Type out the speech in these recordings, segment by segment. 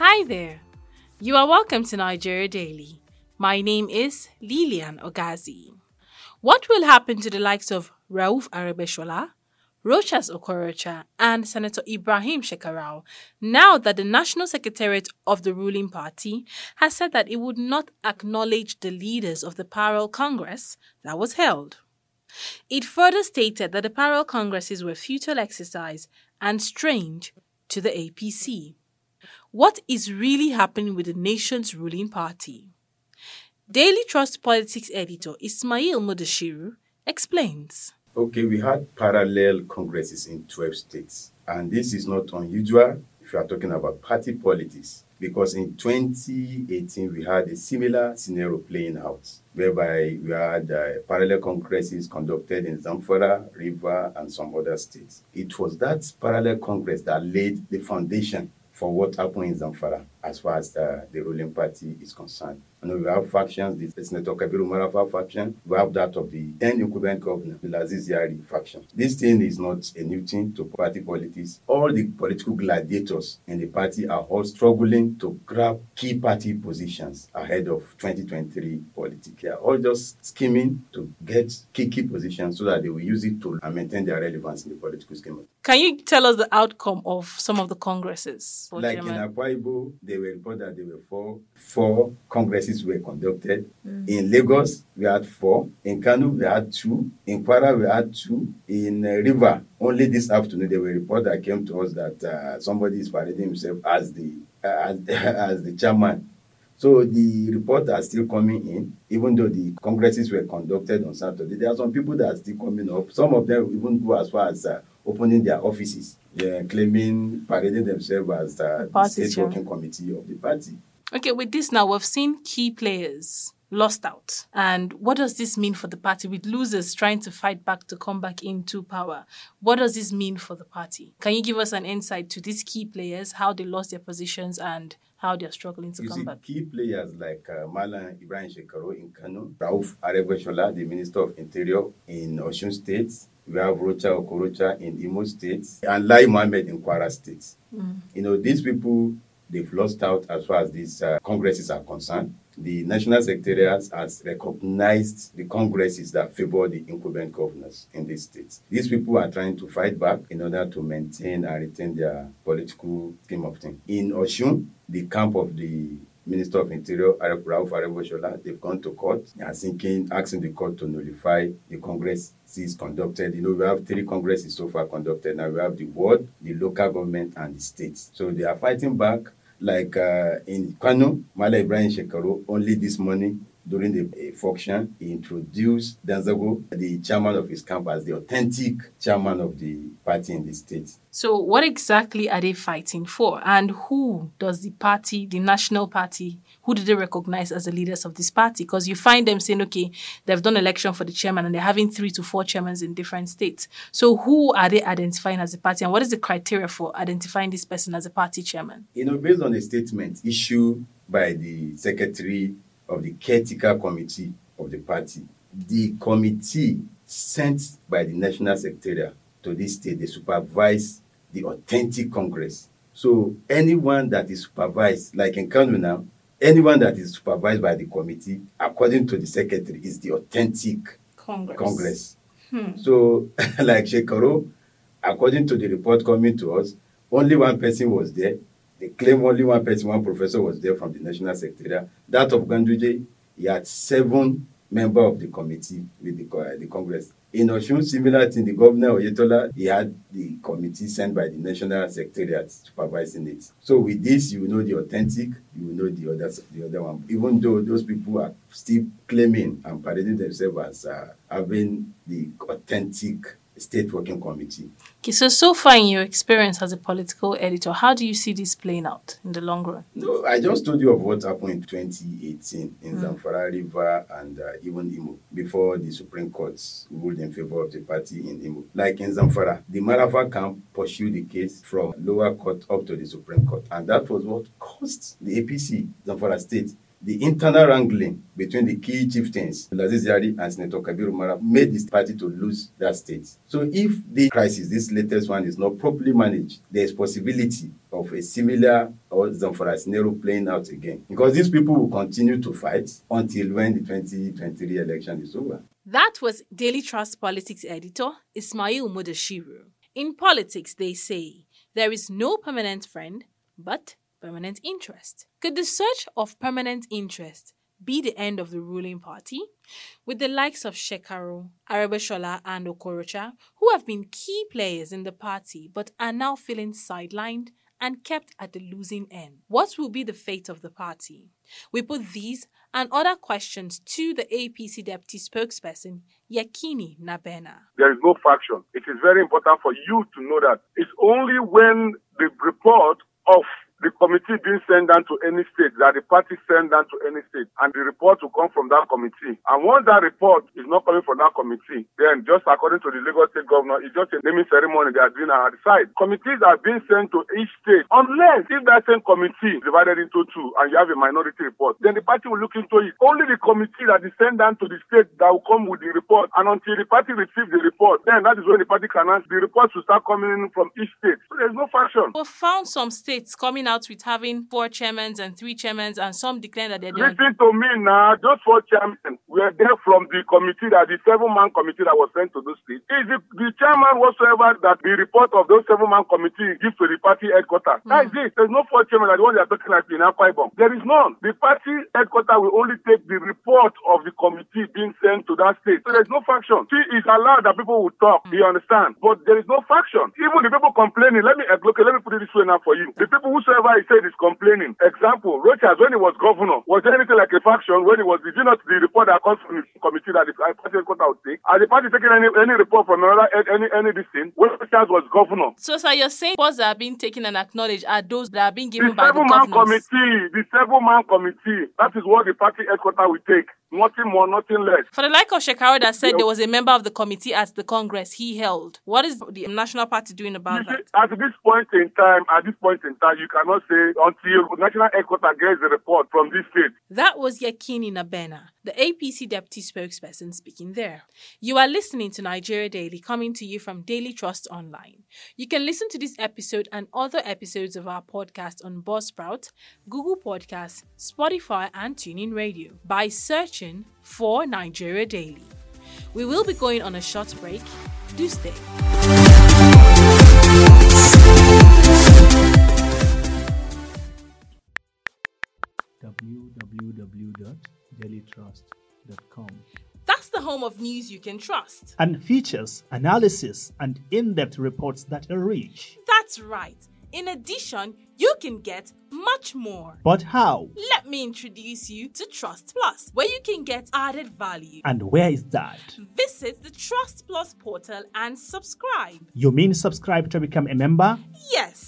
Hi there. You are welcome to Nigeria Daily. My name is Lilian Ogazi. What will happen to the likes of Rauf Aregbeshola, Rochas Okorocha, and Senator Ibrahim Shekarau now that the National Secretariat of the ruling party has said that it would not acknowledge the leaders of the parallel Congress that was held? It further stated that the parallel Congresses were futile exercise and strange to the APC. What is really happening with the nation's ruling party? Daily Trust Politics editor Ismail Mudashiru explains. Okay, we had parallel congresses in 12 states, and this is not unusual if you are talking about party politics, because in 2018 we had a similar scenario playing out, whereby we had uh, parallel congresses conducted in Zamfara, River, and some other states. It was that parallel congress that laid the foundation for what happened in Zamfara as far as the, the ruling party is concerned. Know we have factions, the Senator Kabiru Marafa faction, we have that of the then incumbent governor, the Laziz Yari faction. This thing is not a new thing to party politics. All the political gladiators in the party are all struggling to grab key party positions ahead of 2023 politics. They are all just scheming to get key key positions so that they will use it to maintain their relevance in the political scheme. Can you tell us the outcome of some of the congresses? Like in Akwa they were reported that there were four, four congresses were conducted. Mm. In Lagos, we had four. In Kano, we had two. In Kwara, we had two. In uh, River, only this afternoon, there were reports that came to us that uh, somebody is parading himself as the uh, as, as the chairman. So the reports are still coming in, even though the congresses were conducted on Saturday. There are some people that are still coming up. Some of them even go as far as uh, opening their offices, yeah, claiming, parading themselves as the, the state working committee of the party. Okay, with this now, we've seen key players lost out. And what does this mean for the party with losers trying to fight back to come back into power? What does this mean for the party? Can you give us an insight to these key players, how they lost their positions and how they're struggling to you come see, back? Key players like uh, Malan Ibrahim Shekarau in Kano, Rauf Aregbeshola, the Minister of Interior in Osun State, we have Rocha Okorocha in Imo State, and Lai Mohammed in Kwara State. Mm. You know, these people, they've lost out as far as these uh, congresses are concerned. The National Secretariat has recognized the congresses that favor the incumbent governors in these states. These people are trying to fight back in order to maintain and retain their political scheme of things. In Osun, the camp of the Minister of Interior, Rauf Areboshola, they've gone to court. Are seeking, asking the court to nullify the congresses conducted. You know, we have three congresses so far conducted. Now we have the ward, the local government, and the states. So they are fighting back. Like uh, in Kano, Mala Ibrahim Shekaru, only this morning during the uh, function, he introduced Danzago, the chairman of his camp, as the authentic chairman of the party in the state. So, what exactly are they fighting for? And who does the party, the national party, who do they recognize as the leaders of this party? Because you find them saying, okay, they've done election for the chairman and they're having three to four chairmen in different states. So, who are they identifying as a party? And what is the criteria for identifying this person as a party chairman? You know, based on a statement issued by the secretary of the caretaker committee of the party. The committee sent by the national secretariat to this state, they supervise the authentic congress. So anyone that is supervised, like in Kano now, anyone that is supervised by the committee, according to the secretary, is the authentic Congress. congress. Hmm. So, like Shekarau, according to the report coming to us, only one person was there, they claim only one person, one professor was there from the National Secretariat. That of Ganduje, he had seven members of the committee with the, uh, the Congress. In Oshun, similar thing, the governor Oyetola, he had the committee sent by the National Secretariat supervising it. So with this, you know the authentic, you know the other, the other one. Even though those people are still claiming and parading themselves as uh, having the authentic state working committee. Okay, so so far in your experience as a political editor, how do you see this playing out in the long run? No, I just told you of what happened in 2018 in mm. Zamfara River and uh, even Imo before the Supreme Court ruled in favor of the party in Imo. Like in Zamfara, the Marafa camp pursued the case from lower court up to the Supreme Court, and that was what caused the APC Zamfara State the internal wrangling between the key chieftains, Laziz Yari and Senator Kabiru made this party to lose that state. So if the crisis, this latest one, is not properly managed, there is possibility of a similar or Zamfara scenario playing out again. Because these people will continue to fight until when the 2023 election is over. That was Daily Trust Politics editor Ismail Mudashiru. In politics, they say there is no permanent friend, but permanent interest. Could the search of permanent interest be the end of the ruling party? With the likes of Shekarau, Aregbeshola, and Okorocha, who have been key players in the party but are now feeling sidelined and kept at the losing end. What will be the fate of the party? We put these and other questions to the APC deputy spokesperson, Yekini Nabena. There is no faction. It is very important for you to know that it's only when the report of the committee being sent down to any state, that the party send down to any state, and the report will come from that committee. And once that report is not coming from that committee, then just according to the Lagos State Governor, it's just a naming ceremony they are doing at the side. Committees are being sent to each state, unless if that same committee is divided into two and you have a minority report, then the party will look into it. Only the committee that is sent down to the state that will come with the report, and until the party receives the report, then that is when the party can announce the reports will start coming in from each state. So there's no faction. We found some states coming out with having four chairmen and three chairmen, and some declaring that they're doing. Listen to me now. Those four chairmen were there from the committee that the seven man committee that was sent to those states. Is the, the chairman whatsoever that the report of those seven man committee gives to the party headquarters? Mm. That is it. There's no four chairmen that the one they are talking like in Akwa Ibom. There is none. The party headquarters will only take the report of the committee being sent to that state. So there's no faction. See, it's allowed that people will talk. Mm. You understand? But there is no faction. Even the people complaining. Let me okay. Let me put it this way now for you. The people whosoever is said is complaining. Example, Rochas, when he was governor, was there anything like a faction when he was, did you not the report that comes from the committee that the party headquarters would take? The party taken any, any report from another, any, any this thing? When Rochas was governor. So, sir, you're saying reports that are being taken and acknowledged are those that are being given the by the seven-man governors? committee, the seven-man committee, that is what the party headquarters will take. Nothing more, nothing less. For the like of Shekarau that said there was a member of the committee at the Congress he held, what is the National Party doing about see, that? At this point in time, at this point in time, you cannot say until national headquarters gets the report from this state. That was Yekini Nabena, the APC deputy spokesperson speaking there. You are listening to Nigeria Daily coming to you from Daily Trust Online. You can listen to this episode and other episodes of our podcast on Buzzsprout, Google Podcasts, Spotify, and TuneIn Radio by searching for Nigeria Daily. We will be going on a short break. Do stay. www.dailytrust.com That's the home of news you can trust. and features, analysis, and in depth reports that are rich. That's right. In addition, you can get much more. But how? Let me introduce you to Trust Plus, where you can get added value. And where is that? Visit the Trust Plus portal and subscribe. You mean subscribe to become a member? Yes,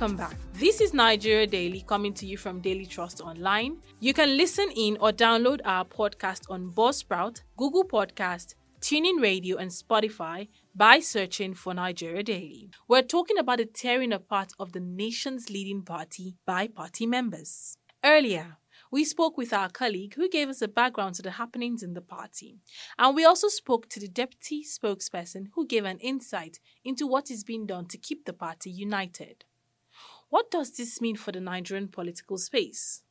Welcome back. This is Nigeria Daily coming to you from Daily Trust Online. You can listen in or download our podcast on Buzzsprout, Google Podcast, TuneIn Radio, and Spotify by searching for Nigeria Daily. We're talking about the tearing apart of the nation's leading party by party members. Earlier, we spoke with our colleague who gave us a background to the happenings in the party. And we also spoke to the deputy spokesperson who gave an insight into what is being done to keep the party united. What does this mean for the Nigerian political space?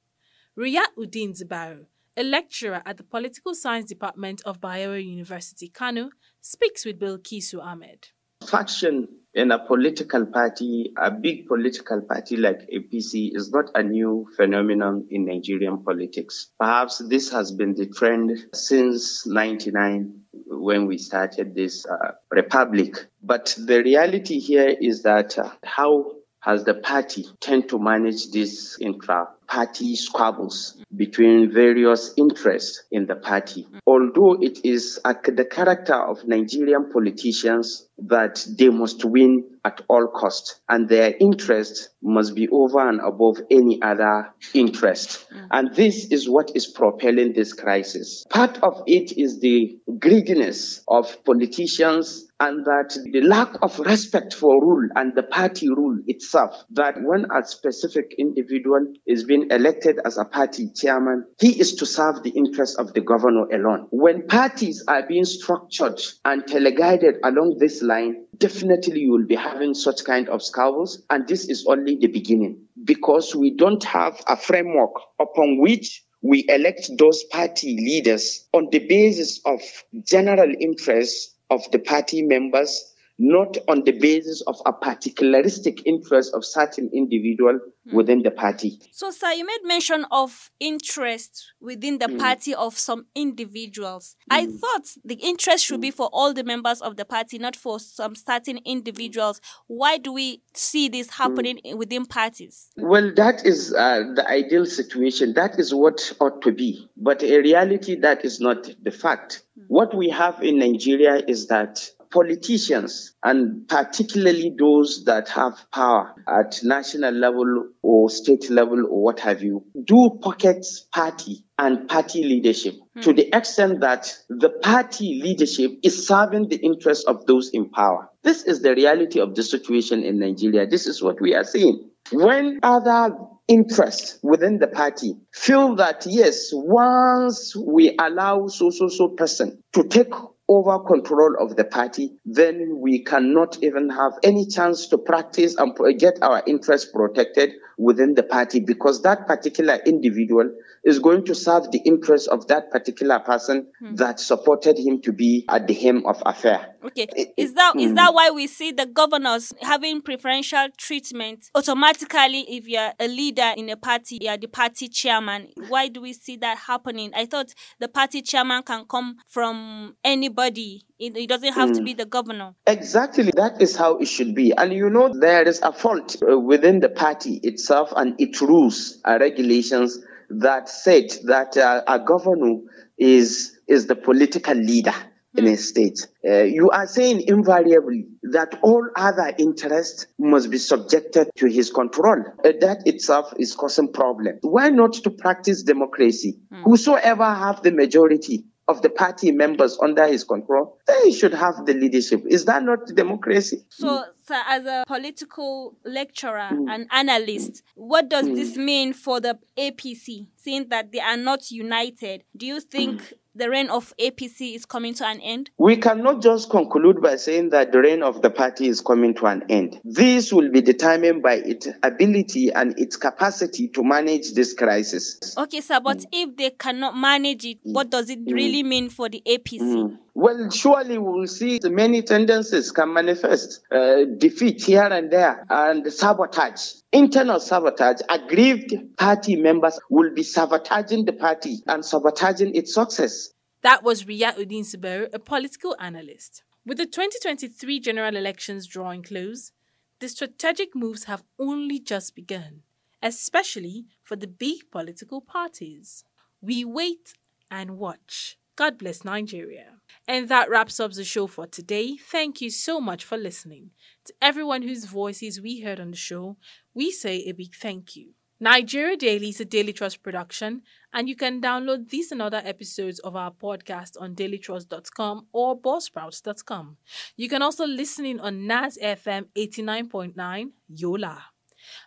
Riyad Uddin Zibaru, a lecturer at the Political Science Department of Bayero University, Kano, speaks with Bilkisu Ahmed. faction in a political party, a big political party like APC is not a new phenomenon in Nigerian politics. Perhaps this has been the trend since 99 when we started this uh, republic. But the reality here is that uh, how has the party tend to manage these intra-party squabbles between various interests in the party. Although it is the character of Nigerian politicians that they must win at all cost and their interest must be over and above any other interest. Mm. And this is what is propelling this crisis. Part of it is the greediness of politicians and that the lack of respect for rule and the party rule itself, that when a specific individual is being elected as a party chairman, he is to serve the interests of the governor alone. When parties are being structured and teleguided along this line, definitely you will be having such kind of squabbles. And this is only the beginning because we don't have a framework upon which we elect those party leaders on the basis of general interests of the party members not on the basis of a particularistic interest of certain individual mm. within the party. So, sir, you made mention of interest within the mm. party of some individuals. Mm. I thought the interest should be for all the members of the party, not for some certain individuals. Why do we see this happening within parties? Well, that is uh, the ideal situation. That is what ought to be. But in reality, that is not the fact. What we have in Nigeria is that politicians, and particularly those that have power at national level or state level or what have you, do pocket party and party leadership mm. to the extent that the party leadership is serving the interests of those in power. This is the reality of the situation in Nigeria. This is what we are seeing. When other interests within the party feel that yes, once we allow so so so person to take over control of the party, then we cannot even have any chance to practice and get our interests protected within the party because that particular individual is going to serve the interests of that particular person hmm. that supported him to be at the helm of affair. Okay, is that is that why we see the governors having preferential treatment automatically if you're a leader in a party, you're the party chairman? Why do we see that happening? I thought the party chairman can come from anybody it, doesn't have mm. to be the governor. Exactly. That is how it should be. And you know, there is a fault uh, within the party itself and its rules and regulations that said that uh, a governor is is the political leader in a hmm. state. Uh, you are saying invariably that all other interests must be subjected to his control. Uh, that itself is causing problem. Why not to practice democracy? Mm. Whosoever have the majority of the party members under his control, they should have the leadership. Is that not democracy? So, sir, as a political lecturer mm. and analyst, what does mm. this mean for the APC, seeing that they are not united? Do you think the reign of APC is coming to an end? We cannot just conclude by saying that the reign of the party is coming to an end. This will be determined by its ability and its capacity to manage this crisis. Okay, sir, but mm. if they cannot manage it, what does it mm. really mean for the APC? Mm. Well, surely we will see many tendencies can manifest uh, defeat here and there and sabotage. Internal sabotage, aggrieved party members will be sabotaging the party and sabotaging its success. That was Riyauddin Zubairu, a political analyst. With the 2023 general elections drawing close, the strategic moves have only just begun, especially for the big political parties. We wait and watch. God bless Nigeria. And that wraps up the show for today. Thank you so much for listening. To everyone whose voices we heard on the show, we say a big thank you. Nigeria Daily is a Daily Trust production, and you can download these and other episodes of our podcast on dailytrust.com or buzzsprouts.com. You can also listen in on NAS FM 89.9 Yola.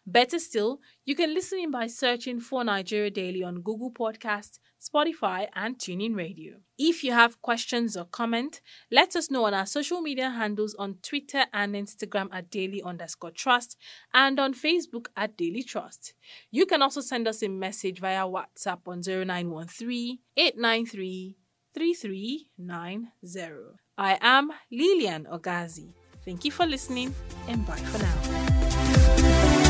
Better still, you can listen in by searching for Nigeria Daily on Google Podcasts, Spotify, and TuneIn Radio. If you have questions or comment, let us know on our social media handles on Twitter and Instagram at daily underscore trust and on Facebook at Daily Trust. You can also send us a message via WhatsApp on 0913 893 3390. I am Lilian Ogazi. Thank you for listening and bye for now.